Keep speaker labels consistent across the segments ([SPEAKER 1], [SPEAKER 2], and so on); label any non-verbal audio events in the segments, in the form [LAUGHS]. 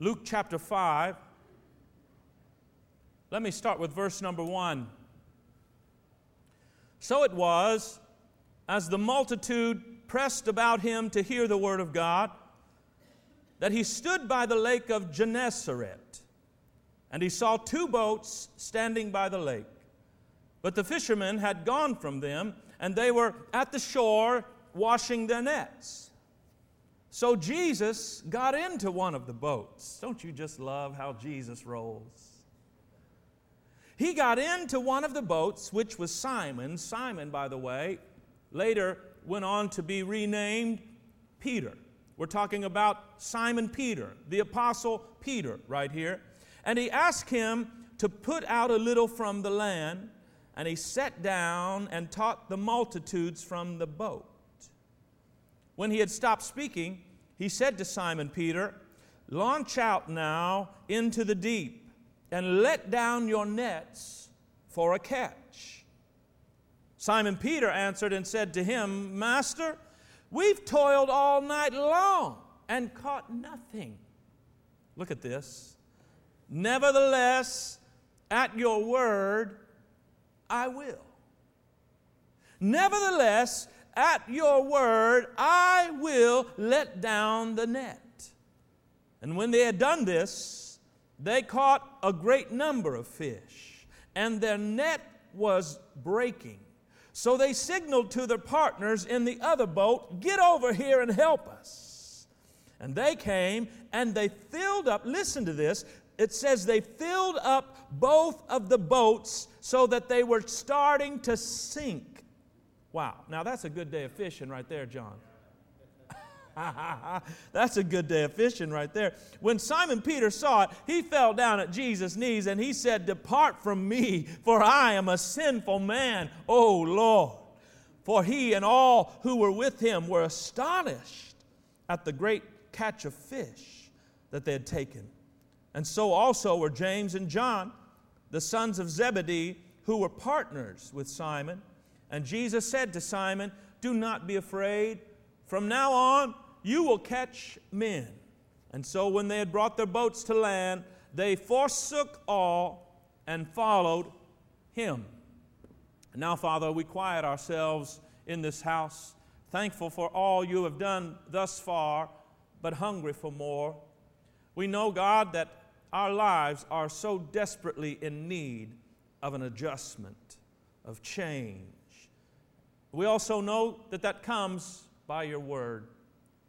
[SPEAKER 1] Luke chapter 5. Let me start with verse number 1. So it was, as the multitude pressed about him to hear the word of God, that he stood by the lake of Gennesaret, and he saw two boats standing by the lake. But the fishermen had gone from them, and they were at the shore washing their nets. So Jesus got into one of the boats. Don't you just love how Jesus rolls? He got into one of the boats, which was Simon. Simon, by the way, later went on to be renamed Peter. We're talking about Simon Peter, the Apostle Peter, right here. And he asked him to put out a little from the land, and he sat down and taught the multitudes from the boat. When he had stopped speaking, he said to Simon Peter, Launch out now into the deep and let down your nets for a catch. Simon Peter answered and said to him, Master, we've toiled all night long and caught nothing. Look at this. Nevertheless, at your word, I will. Nevertheless, at your word, I will let down the net. And when they had done this, they caught a great number of fish, and their net was breaking. So they signaled to their partners in the other boat, Get over here and help us. And they came and they filled up, listen to this, it says they filled up both of the boats so that they were starting to sink. Wow, now that's a good day of fishing right there, John. [LAUGHS] That's a good day of fishing right there. When Simon Peter saw it, he fell down at Jesus' knees and he said, Depart from me, for I am a sinful man, O Lord. For he and all who were with him were astonished at the great catch of fish that they had taken. And so also were James and John, the sons of Zebedee, who were partners with Simon. And Jesus said to Simon, Do not be afraid. From now on, you will catch men. And so when they had brought their boats to land, they forsook all and followed him. now, Father, we quiet ourselves in this house, thankful for all you have done thus far, but hungry for more. We know, God, that our lives are so desperately in need of an adjustment, of change. We also know that that comes by your word.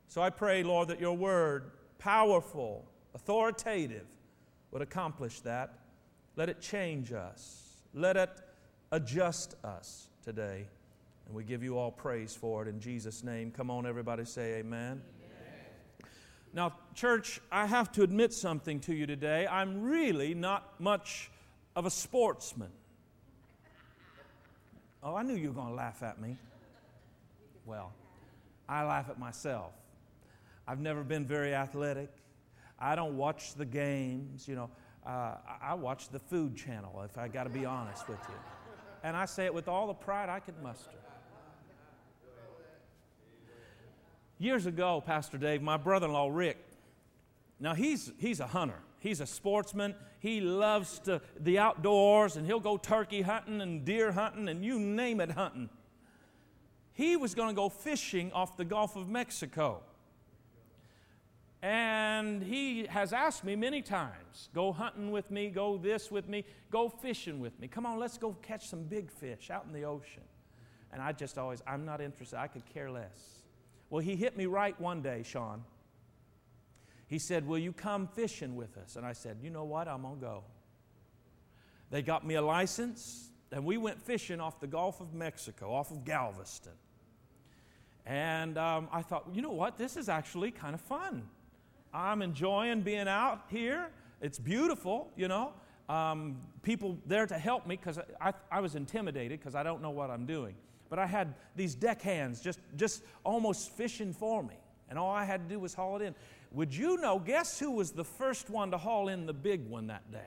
[SPEAKER 1] So I pray, Lord, that your word, powerful, authoritative, would accomplish that. Let it change us. Let it adjust us today. And we give you all praise for it in Jesus' name. Come on, everybody, say amen. amen. Now, church, I have to admit something to you today. I'm really not much of a sportsman. Oh, I knew you were going to laugh at me. Well, I laugh at myself. I've never been very athletic. I don't watch the games, you know. Uh, I watch the Food Channel, if I got to be honest with you. And I say it with all the pride I could muster. Years ago, Pastor Dave, my brother in law Rick, now he's, he's a hunter, he's a sportsman. He loves to, the outdoors, and he'll go turkey hunting and deer hunting and you name it hunting. He was going to go fishing off the Gulf of Mexico. And he has asked me many times go hunting with me, go this with me, go fishing with me. Come on, let's go catch some big fish out in the ocean. And I just always, I'm not interested. I could care less. Well, he hit me right one day, Sean. He said, Will you come fishing with us? And I said, You know what? I'm going to go. They got me a license, and we went fishing off the Gulf of Mexico, off of Galveston. And um, I thought, you know what? This is actually kind of fun. I'm enjoying being out here. It's beautiful, you know. Um, people there to help me because I, I was intimidated because I don't know what I'm doing. But I had these deck hands just, just almost fishing for me. And all I had to do was haul it in. Would you know, guess who was the first one to haul in the big one that day?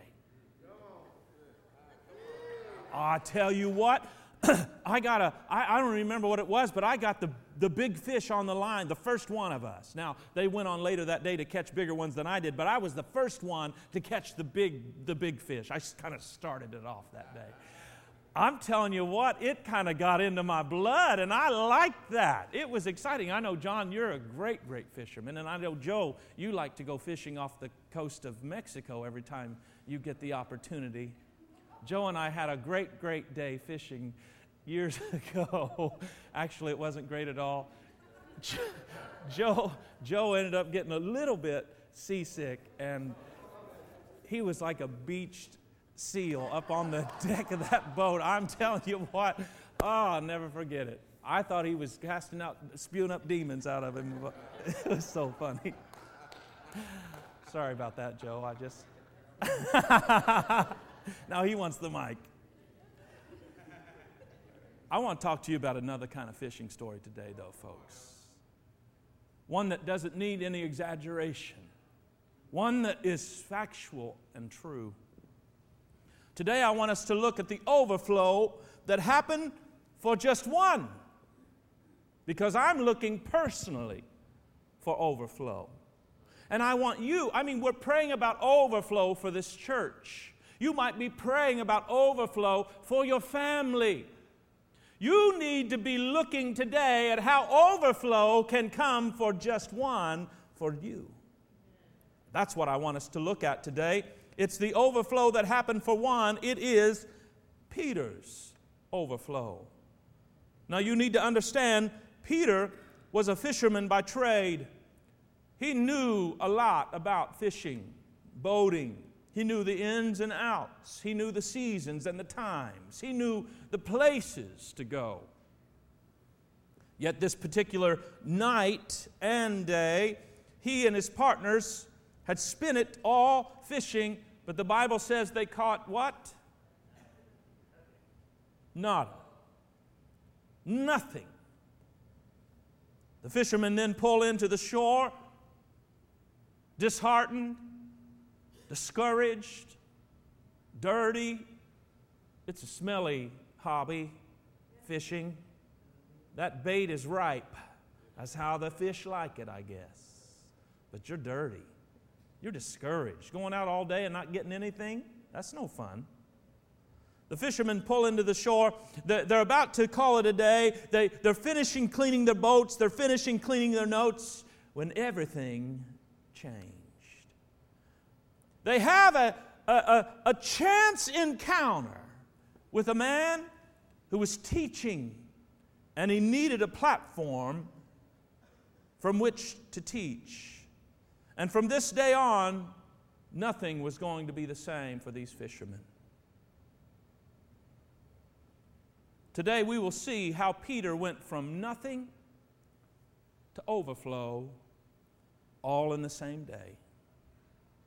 [SPEAKER 1] I tell you what, [CLEARS THROAT] I got a, I, I don't remember what it was, but I got the, the big fish on the line, the first one of us. Now, they went on later that day to catch bigger ones than I did, but I was the first one to catch the big, the big fish. I kind of started it off that day. I'm telling you what, it kind of got into my blood, and I liked that. It was exciting. I know, John, you're a great, great fisherman, and I know, Joe, you like to go fishing off the coast of Mexico every time you get the opportunity. Joe and I had a great, great day fishing years [LAUGHS] ago. Actually, it wasn't great at all. [LAUGHS] Joe, Joe ended up getting a little bit seasick, and he was like a beached seal up on the [LAUGHS] deck of that boat. I'm telling you what, oh, I'll never forget it. I thought he was casting out, spewing up demons out of him. [LAUGHS] It was so funny. Sorry about that, Joe. I just. [LAUGHS] now he wants the mic. I want to talk to you about another kind of fishing story today, though, folks. One that doesn't need any exaggeration, one that is factual and true. Today, I want us to look at the overflow that happened for just one, because I'm looking personally for overflow. And I want you, I mean, we're praying about overflow for this church. You might be praying about overflow for your family. You need to be looking today at how overflow can come for just one for you. That's what I want us to look at today. It's the overflow that happened for one, it is Peter's overflow. Now, you need to understand, Peter was a fisherman by trade. He knew a lot about fishing, boating. He knew the ins and outs. He knew the seasons and the times. He knew the places to go. Yet, this particular night and day, he and his partners had spent it all fishing, but the Bible says they caught what? Nada. Nothing. The fishermen then pull into the shore, disheartened, discouraged, dirty. It's a smelly hobby, fishing. That bait is ripe. That's how the fish like it, I guess. But you're dirty. You're discouraged. Going out all day and not getting anything, that's no fun. The fishermen pull into the shore. They're about to call it a day. They, they're finishing cleaning their boats, they're finishing cleaning their notes when everything changed. They have a, a, a, chance encounter with a man who was teaching, and he needed a platform from which to teach. And from this day on, nothing was going to be the same for these fishermen. Today, we will see how Peter went from nothing to overflow all in the same day.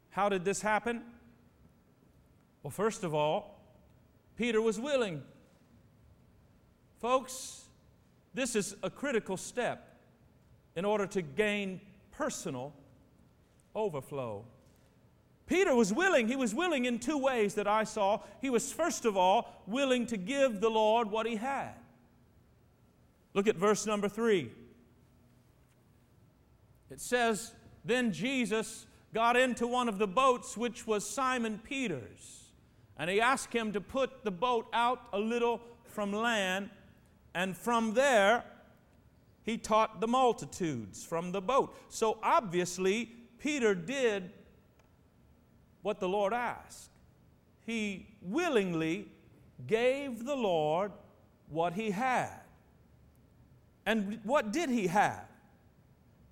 [SPEAKER 1] How did this happen? Well, first of all, Peter was willing. Folks, this is a critical step in order to gain personal overflow. Peter was willing. He was willing in two ways that I saw. He was, first of all, willing to give the Lord what he had. Look at verse number three. It says, Then Jesus got into one of the boats, which was Simon Peter's, and he asked him to put the boat out a little from land, and from there, he taught the multitudes from the boat. So obviously, Peter did what the Lord asked. He willingly gave the Lord what he had. And what did he have?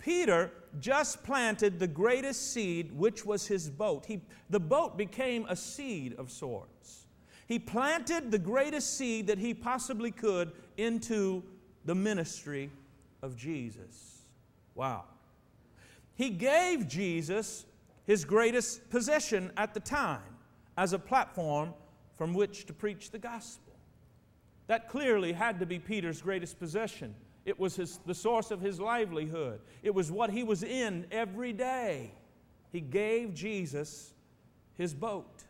[SPEAKER 1] Peter just planted the greatest seed, which was his boat. He, the boat became a seed of sorts. He planted the greatest seed that he possibly could into the ministry of Jesus. Wow. He gave Jesus his greatest possession at the time as a platform from which to preach the gospel. That clearly had to be Peter's greatest possession. It was his, the source of his livelihood, it was what he was in every day. He gave Jesus his boat.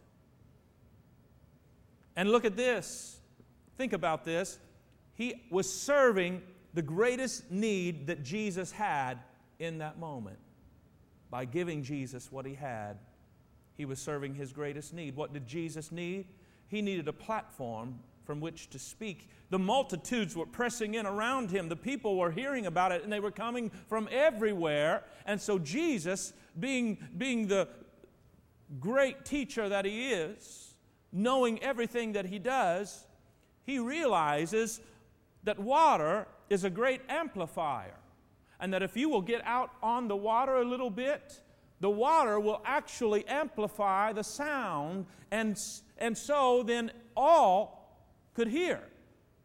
[SPEAKER 1] And look at this. Think about this. He was serving the greatest need that Jesus had in that moment. By giving Jesus what he had, he was serving his greatest need. What did Jesus need? He needed a platform from which to speak. The multitudes were pressing in around him. The people were hearing about it and they were coming from everywhere. And so, Jesus, being, being the great teacher that he is, knowing everything that he does, he realizes that water is a great amplifier. And that if you will get out on the water a little bit, the water will actually amplify the sound. And, and so then all could hear.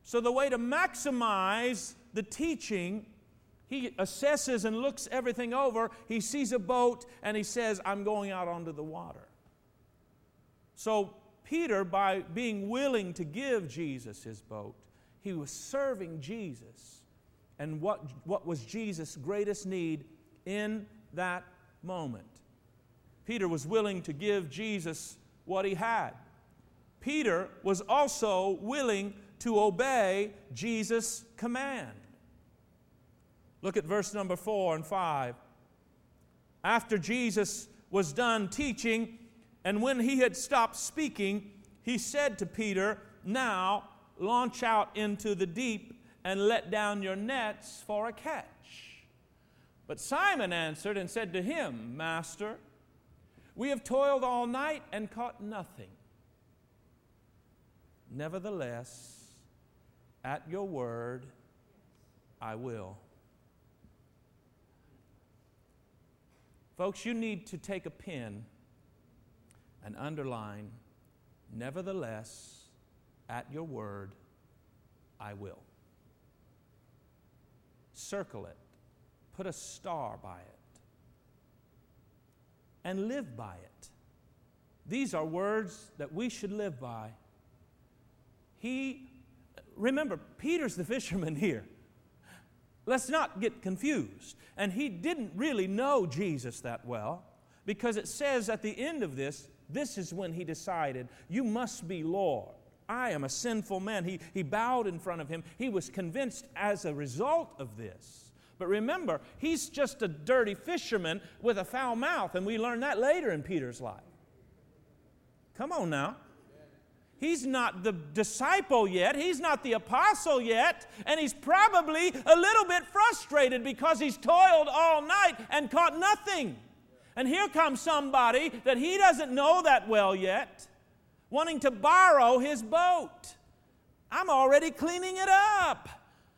[SPEAKER 1] So, the way to maximize the teaching, he assesses and looks everything over. He sees a boat and he says, I'm going out onto the water. So, Peter, by being willing to give Jesus his boat, he was serving Jesus. And what, what was Jesus' greatest need in that moment? Peter was willing to give Jesus what he had. Peter was also willing to obey Jesus' command. Look at verse number four and five. After Jesus was done teaching, and when he had stopped speaking, he said to Peter, Now launch out into the deep and let down your nets for a catch. But Simon answered and said to him, Master, we have toiled all night and caught nothing. Nevertheless, at your word, I will. Folks, you need to take a pen and underline, nevertheless, at your word, I will. Circle it, put a star by it, and live by it. These are words that we should live by. He, remember, Peter's the fisherman here. Let's not get confused. And he didn't really know Jesus that well because it says at the end of this, this is when he decided, You must be Lord. I am a sinful man. He, he bowed in front of him. He was convinced as a result of this. But remember, he's just a dirty fisherman with a foul mouth, and we learn that later in Peter's life. Come on now. He's not the disciple yet. He's not the apostle yet. And he's probably a little bit frustrated because he's toiled all night and caught nothing. And here comes somebody that he doesn't know that well yet, wanting to borrow his boat. I'm already cleaning it up.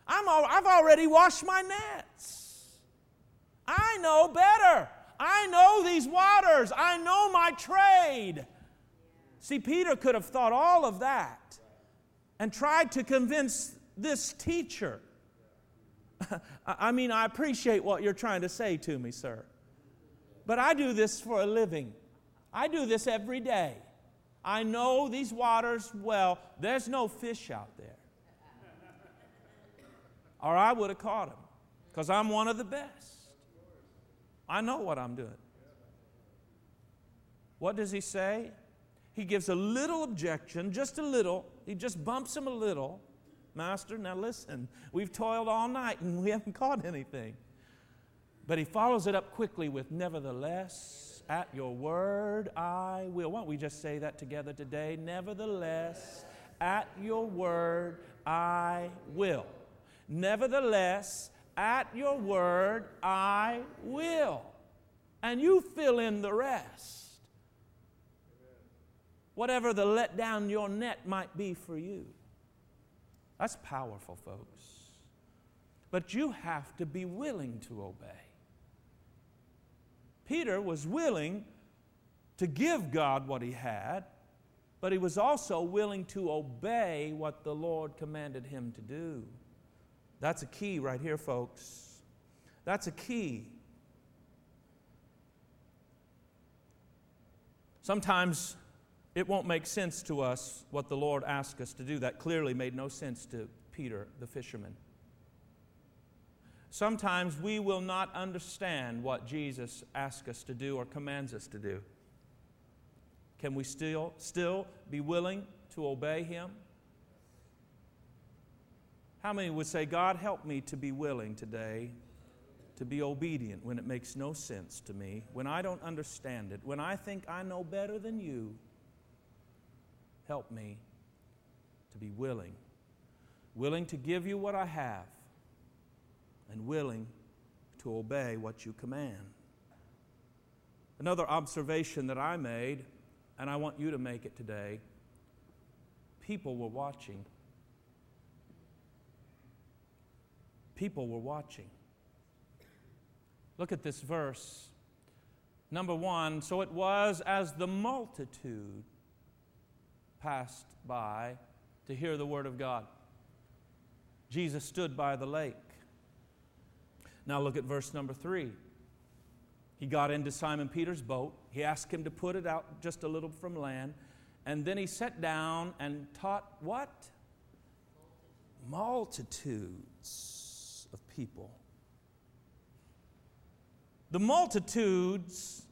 [SPEAKER 1] I'm I've already washed my nets. I know better. I know these waters. I know my trade. See, Peter could have thought all of that and tried to convince this teacher. [LAUGHS] I mean, I appreciate what you're trying to say to me, sir. But I do this for a living. I do this every day. I know these waters well. There's no fish out there. Or I would have caught them because I'm one of the best. I know what I'm doing. What does he say? He gives a little objection, just a little. He just bumps him a little. Master, now listen, we've toiled all night and we haven't caught anything. But he follows it up quickly with, Nevertheless, at your word I will. Why don't we just say that together today? Nevertheless, at your word I will. Nevertheless, at your word I will. And you fill in the rest whatever the let down your net might be for you. That's powerful, folks. But you have to be willing to obey. Peter was willing to give God what he had, but he was also willing to obey what the Lord commanded him to do. That's a key right here, folks. That's a key. Sometimes it won't make sense to us what the Lord asked us to do. That clearly made no sense to Peter, the fisherman. Sometimes we will not understand what Jesus asks us to do or commands us to do. Can we still, still be willing to obey Him? How many would say, God, help me to be willing today to be obedient when it makes no sense to me, when I don't understand it, when I think I know better than you? Help me to be willing. Willing to give you what I have and willing to obey what you command. Another observation that I made, and I want you to make it today people were watching. People were watching. Look at this verse. Number one, so it was as the multitude passed by to hear the word of God. Jesus stood by the lake. Now look at verse number three. He got into Simon Peter's boat. He asked him to put it out just a little from land. And then he sat down and taught what? Multitudes of people. The multitudes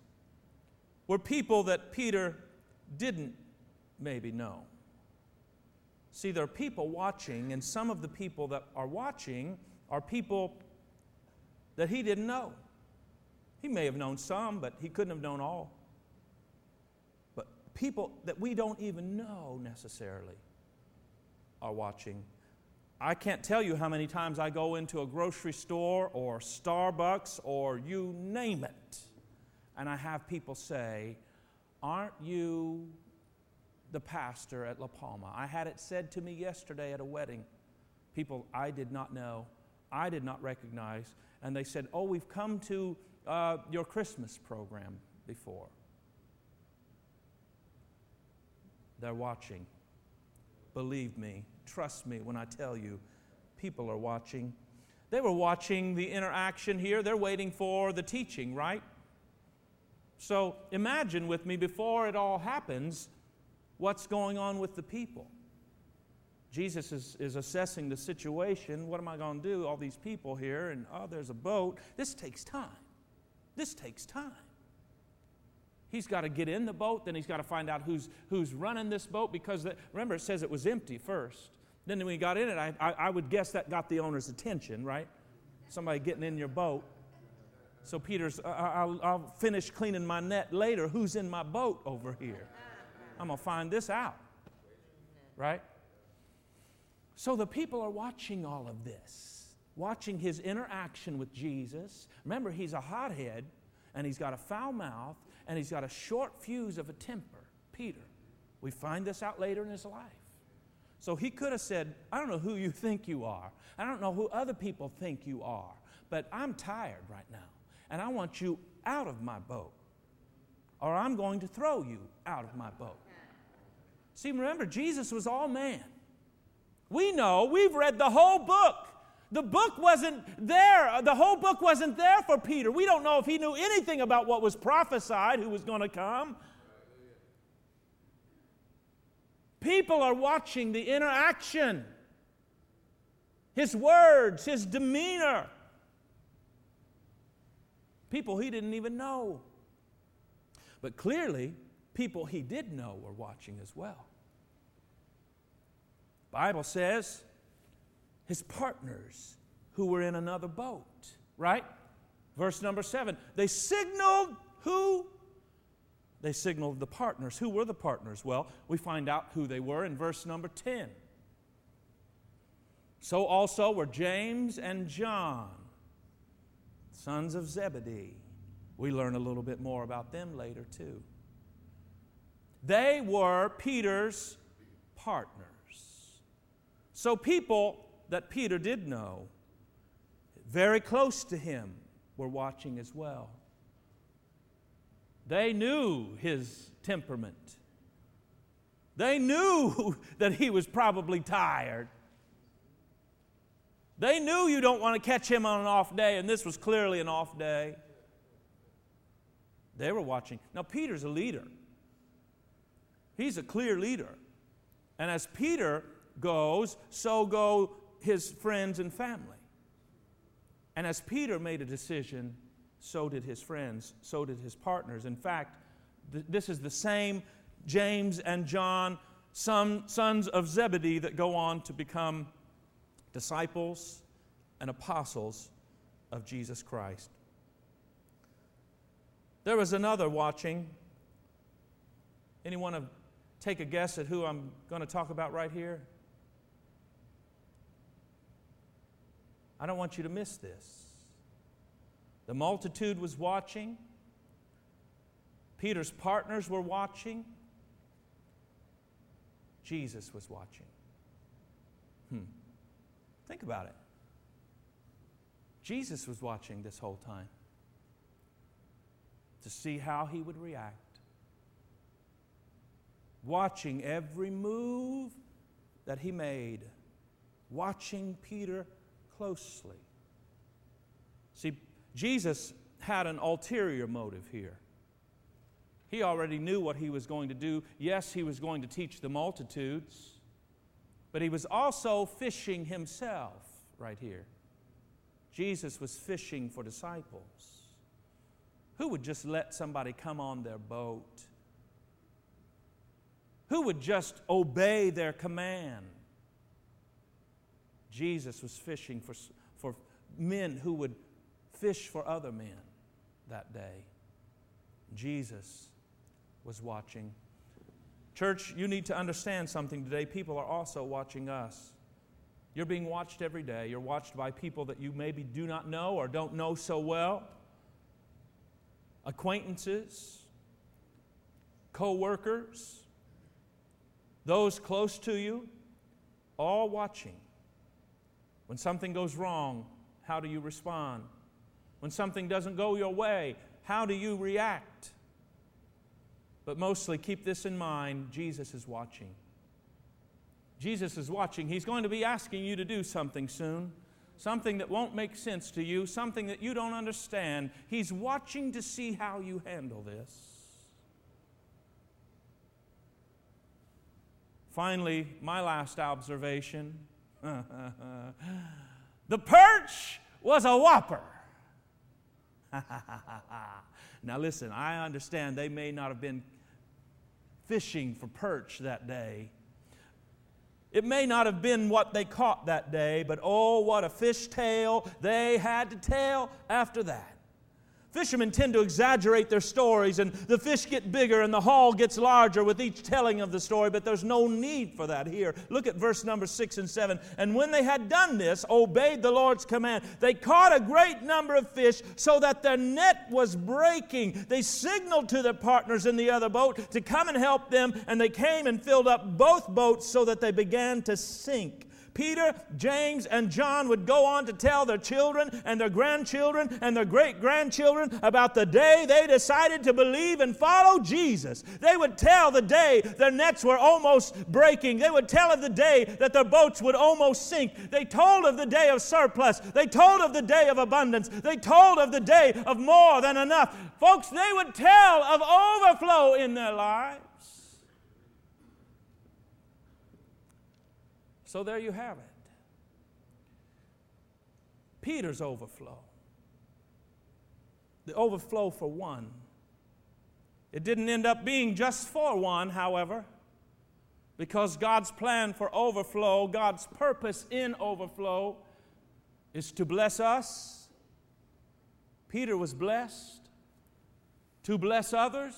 [SPEAKER 1] were people that Peter didn't maybe know. See, there are people watching, and some of the people that are watching are people that he didn't know. He may have known some, but he couldn't have known all. But people that we don't even know necessarily are watching. I can't tell you how many times I go into a grocery store or Starbucks or you name it, and I have people say, Aren't you the pastor at La Palma. I had it said to me yesterday at a wedding. People I did not know, I did not recognize, and they said, Oh, we've come to uh, your Christmas program before. They're watching. Believe me, trust me when I tell you, people are watching. They were watching the interaction here, they're waiting for the teaching, right? So imagine with me, before it all happens, what's going on with the people. Jesus is, is assessing the situation. What am I going to do? All these people here, and oh, there's a boat. This takes time. This takes time. He's got to get in the boat, then he's got to find out who's, who's running this boat because, the, remember, it says it was empty first. Then when he got in it, I, I, I would guess that got the owner's attention, right? Somebody getting in your boat. So Peter's, I'll, I'll finish cleaning my net later. Who's in my boat over here? I'm going to find this out. Right? So the people are watching all of this, watching his interaction with Jesus. Remember, he's a hothead, and he's got a foul mouth, and he's got a short fuse of a temper. Peter. We find this out later in his life. So he could have said, I don't know who you think you are. I don't know who other people think you are, but I'm tired right now, and I want you out of my boat, or I'm going to throw you out of my boat. See, remember, Jesus was all man. We know, we've read the whole book. The book wasn't there. The whole book wasn't there for Peter. We don't know if he knew anything about what was prophesied, who was going to come. People are watching the interaction, his words, his demeanor. People he didn't even know. But clearly, people he did know were watching as well. Bible says his partners who were in another boat, right? Verse number 7. They signaled who? They signaled the partners. Who were the partners? Well, we find out who they were in verse number 10. So also were James and John, sons of Zebedee. We learn a little bit more about them later, too. They were Peter's partners. So, people that Peter did know, very close to him, were watching as well. They knew his temperament. They knew [LAUGHS] that he was probably tired. They knew you don't want to catch him on an off day, and this was clearly an off day. They were watching. Now, Peter's a leader, he's a clear leader. And as Peter goes, so go his friends and family. And as Peter made a decision, so did his friends, so did his partners. In fact, th- this is the same James and John, some sons of Zebedee, that go on to become disciples and apostles of Jesus Christ. There was another watching. Anyone take a guess at who I'm going to talk about right here? I don't want you to miss this. The multitude was watching. Peter's partners were watching. Jesus was watching. Hmm. Think about it. Jesus was watching this whole time to see how he would react, watching every move that he made, watching Peter closely. See, Jesus had an ulterior motive here. He already knew what he was going to do. Yes, he was going to teach the multitudes, but he was also fishing himself right here. Jesus was fishing for disciples. Who would just let somebody come on their boat? Who would just obey their command? Jesus was fishing for, for men who would fish for other men that day. Jesus was watching. Church, you need to understand something today. People are also watching us. You're being watched every day. You're watched by people that you maybe do not know or don't know so well, acquaintances, co workers, those close to you, all watching. When something goes wrong, how do you respond? When something doesn't go your way, how do you react? But mostly keep this in mind Jesus is watching. Jesus is watching. He's going to be asking you to do something soon, something that won't make sense to you, something that you don't understand. He's watching to see how you handle this. Finally, my last observation the perch was a whopper. [LAUGHS] now, listen, I understand they may not have been fishing for perch that day. It may not have been what they caught that day, but oh, what a fish tale they had to tell after that. Fishermen tend to exaggerate their stories, and the fish get bigger and the haul gets larger with each telling of the story, but there's no need for that here. Look at verse number six and seven. And when they had done this, obeyed the Lord's command, they caught a great number of fish so that their net was breaking. They signaled to their partners in the other boat to come and help them, and they came and filled up both boats so that they began to sink. Peter, James, and John would go on to tell their children and their grandchildren and their great grandchildren about the day they decided to believe and follow Jesus. They would tell the day their nets were almost breaking. They would tell of the day that their boats would almost sink. They told of the day of surplus. They told of the day of abundance. They told of the day of more than enough. Folks, they would tell of overflow in their lives. So there you have it. Peter's overflow. The overflow for one. It didn't end up being just for one, however, because God's plan for overflow, God's purpose in overflow, is to bless us. Peter was blessed to bless others.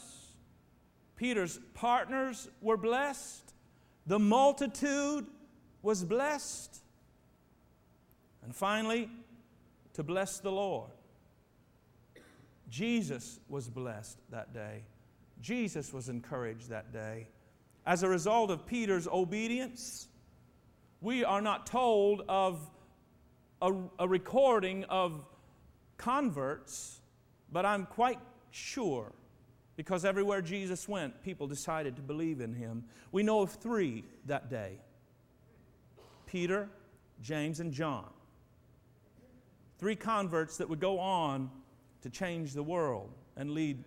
[SPEAKER 1] Peter's partners were blessed. The multitude was blessed. And finally, to bless the Lord. Jesus was blessed that day. Jesus was encouraged that day. As a result of Peter's obedience, we are not told of a, a, recording of converts, but I'm quite sure, because everywhere Jesus went, people decided to believe in him. We know of three that day. Peter, James, and John. Three converts that would go on to change the world and lead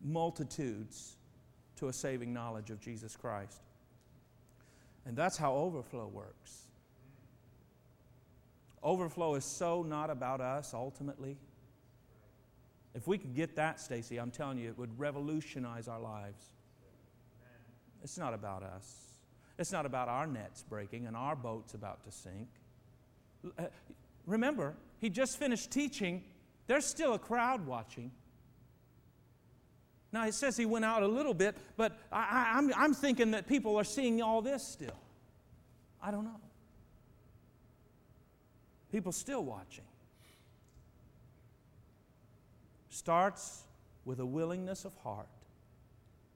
[SPEAKER 1] multitudes to a saving knowledge of Jesus Christ. And that's how overflow works. Overflow is so not about us ultimately. If we could get that, Stacy, I'm telling you, it would revolutionize our lives. It's not about us. It's not about our nets breaking and our boats about to sink. Uh, remember, he just finished teaching. There's still a crowd watching. Now, it says he went out a little bit, but I, am I'm, I'm thinking that people are seeing all this still. I don't know. People still watching. Starts with a willingness of heart,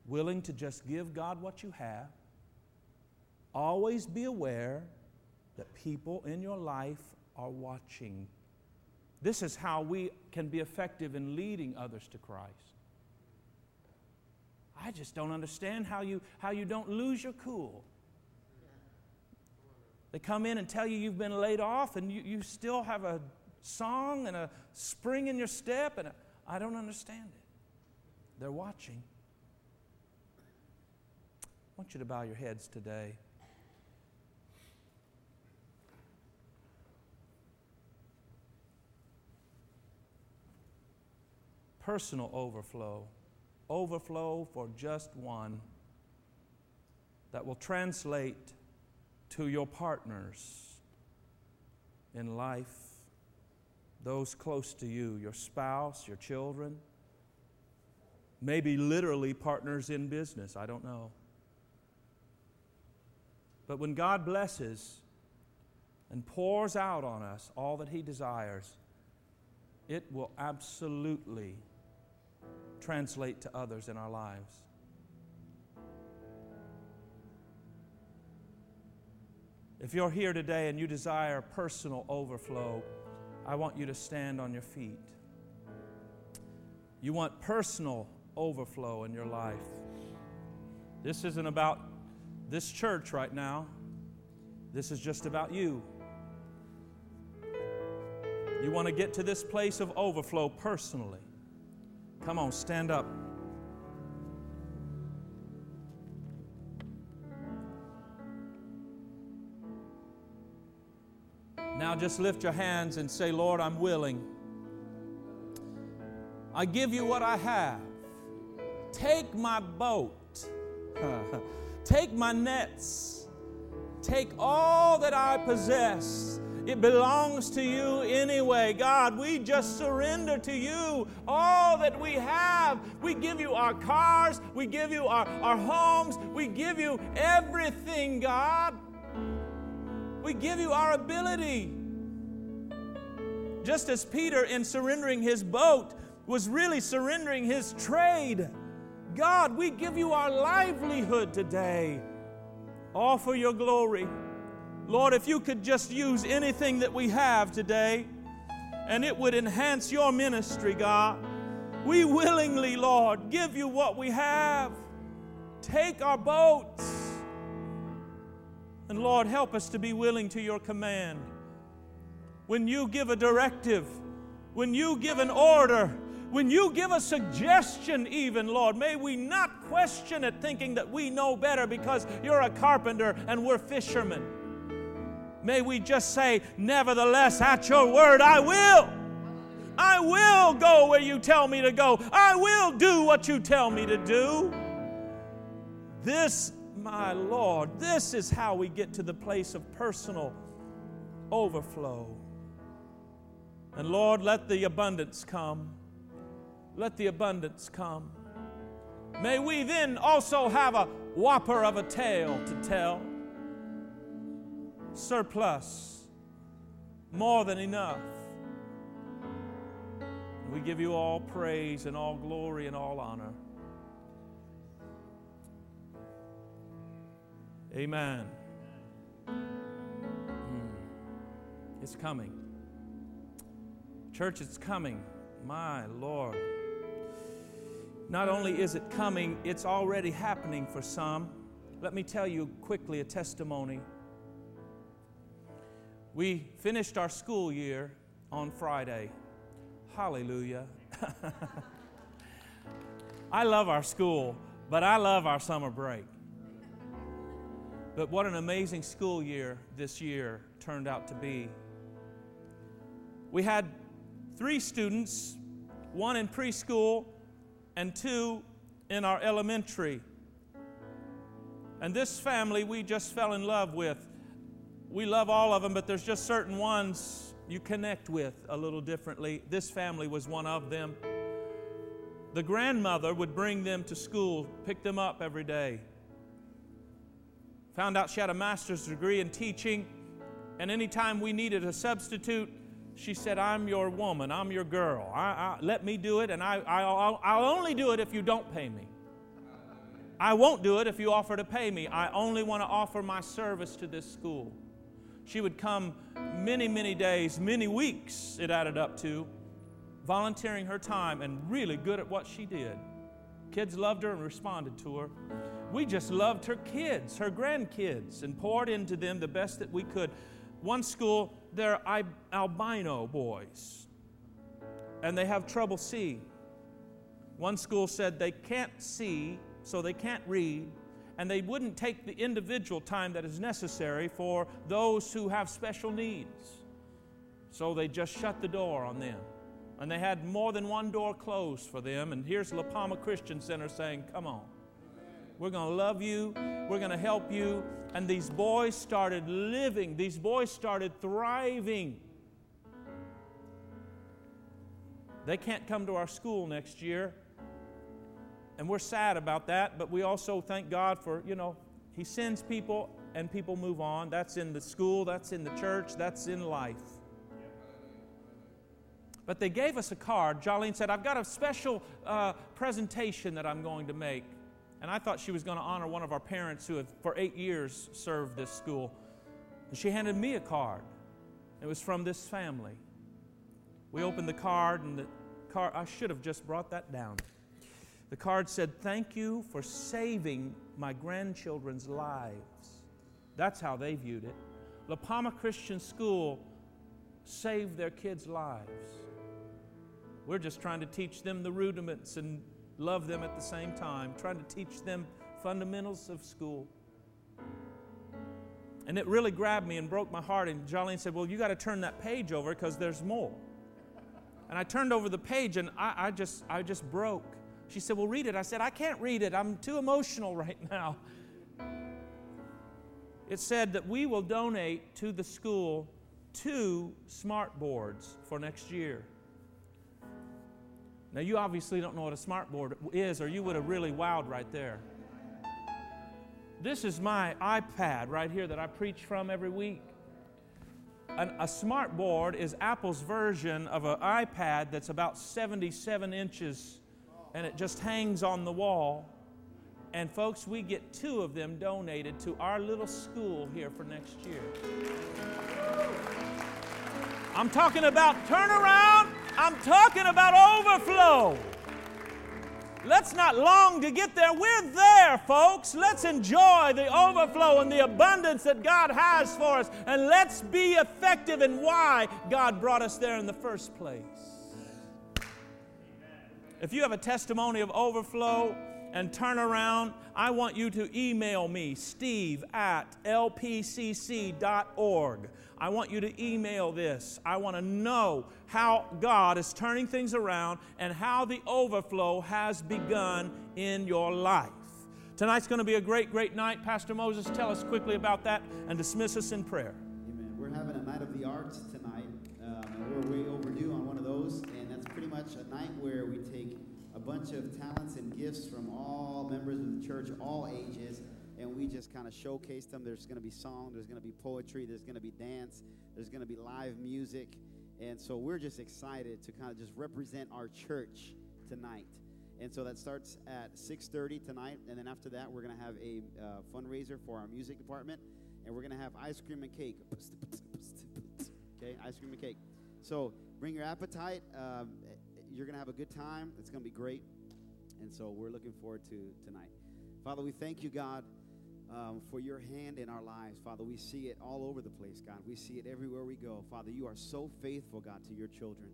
[SPEAKER 1] willing to just give God what you have. Always be aware that people in your life are watching. This is how we can be effective in leading others to Christ. I just don't understand how you, how you don't lose your cool. They come in and tell you you've been laid off and you, you still have a song and a spring in your step, and I don't understand it. They're watching. I want you to bow your heads today. Personal overflow overflow for just one that will translate to your partners in life, those close to you, your spouse, your children, maybe literally partners in business, I don't know. But when God blesses and pours out on us all that He desires, it will absolutely translate to others in our lives. If you're here today and you desire personal overflow, I want you to stand on your feet. You want personal overflow in your life. This isn't about this church right now, this is just about you. You want to get to this place of overflow personally. Come on, stand up. Now just lift your hands and say, Lord, I'm willing. I give you what I have. Take my boat, [LAUGHS] take my nets, take all that I possess it belongs to you anyway. God, we just surrender to you all that we have. We give you our cars, we give you our, our homes, we give you everything, God. We give you our ability. Just as Peter, in surrendering his boat, was really surrendering his trade. God, we give you our livelihood today, all for your glory. Lord, if you could just use anything that we have today and it would enhance your ministry, God, we willingly, Lord, give you what we have. Take our boats. And Lord, help us to be willing to your command. When you give a directive, when you give an order, when you give a suggestion, even, Lord, may we not question it thinking that we know better because you're a carpenter and we're fishermen. May we just say, Nevertheless, at your word, I will. I will go where you tell me to go. I will do what you tell me to do. This, my Lord, this is how we get to the place of personal overflow. And Lord, let the abundance come. Let the abundance come. May we then also have a whopper of a tale to tell surplus, more than enough. We give you all praise and all glory and all honor. Amen. Hmm. It's coming. Church, it's coming. My Lord. Not only is it coming, it's already happening for some. Let me tell you quickly a testimony. We finished our school year on Friday. Hallelujah. [LAUGHS] I love our school, but I love our summer break. But what an amazing school year this year turned out to be. We had three students, one in preschool and two in our elementary. And this family we just fell in love with we love all of them, but there's just certain ones you connect with a little differently. This family was one of them. The grandmother would bring them to school, pick them up every day. Found out she had a master's degree in teaching, and anytime we needed a substitute, she said, I'm your woman, I'm your girl. I, I, let me do it, and I, I'll, I'll only do it if you don't pay me. I won't do it if you offer to pay me. I only want to offer my service to this school. She would come many, many days, many weeks, it added up to, volunteering her time and really good at what she did. Kids loved her and responded to her. We just loved her kids, her grandkids, and poured into them the best that we could. One school, they're albino boys, and they have trouble seeing. One school said they can't see, so they can't read, and they wouldn't take the individual time that is necessary for those who have special needs. So they just shut the door on them. And they had more than one door closed for them. And here's La Palma Christian Center saying, Come on. We're going to love you. We're going to help you. And these boys started living, these boys started thriving. They can't come to our school next year. And we're sad about that, but we also thank God for, you know, He sends people and people move on. That's in the school, that's in the church, that's in life. But they gave us a card. Jolene said, I've got a special uh, presentation that I'm going to make. And I thought she was going to honor one of our parents who had for eight years served this school. And she handed me a card. It was from this family. We opened the card, and the card, I should have just brought that down. The card said, Thank you for saving my grandchildren's lives. That's how they viewed it. La Palma Christian School saved their kids' lives. We're just trying to teach them the rudiments and love them at the same time, trying to teach them fundamentals of school. And it really grabbed me and broke my heart. And Jolene said, Well, you got to turn that page over because there's more. And I turned over the page and I, I, just, I just broke. She said, Well, read it. I said, I can't read it. I'm too emotional [LAUGHS] right now. It said that we will donate to the school two smart boards for next year. Now, you obviously don't know what a smart board is, or you would have really wowed right there. This is my iPad right here that I preach from every week. An, a smart board is Apple's version of an iPad that's about 77 inches and it just hangs on the wall. And folks, we get two of them donated to our little school here for next year. I'm talking about turnaround I'm talking about overflow. Let's not long to get there. We're there, folks. Let's enjoy the overflow and the abundance that God has for us. And let's be effective in why God brought us there in the first place. If you have a testimony of overflow and turnaround, I want you to email me, steve at lpcc.org. I want you to email this. I want to know how God is turning things around and how the overflow has begun in your life. Tonight's going to be a great, great night. Pastor Moses, tell us quickly about that and dismiss us in prayer.
[SPEAKER 2] Amen. We're having a night of the arts tonight, um, we're way overdue on one of those. And that's pretty much a night where we take bunch of talents and gifts from all members of the church, all ages, and we just kind of showcase them. There's going to be song, there's going to be poetry, there's going to be dance, there's going to be live music. And so we're just excited to kind of just represent our church tonight. And so that starts at 6:30 tonight, and then after that, we're going to have a uh, fundraiser for our music department, and we're going to have ice cream and cake. [LAUGHS] Okay, ice cream and cake. So bring your appetite. Um, you're going to have a good time. It's going to be great, and so we're looking forward to tonight. Father, we thank you, God um, for your hand in our lives. Father, we see it all over the place, God. We see it everywhere we go. Father, you are so faithful, God, to your children.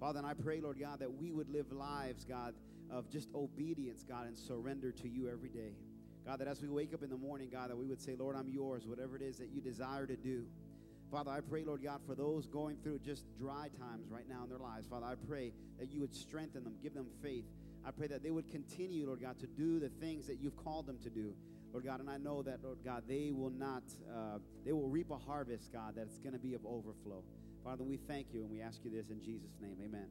[SPEAKER 2] Father, and I pray, Lord God, that we would live lives, God, of just obedience, God, and surrender to you every day. God, that as we wake up in the morning, God, that we would say, Lord, I'm yours, whatever it is that you desire to do. Father, I pray, Lord God, for those going through just dry times right now in their lives. Father, I pray that you would strengthen them, give them faith. I pray that they would continue, Lord God, to do the things that you've called them to do. Lord God, and I know that, Lord God, they will not, uh, they will reap a harvest, God, that's going to be of overflow. Father, we thank you and we ask you this in Jesus' name. Amen.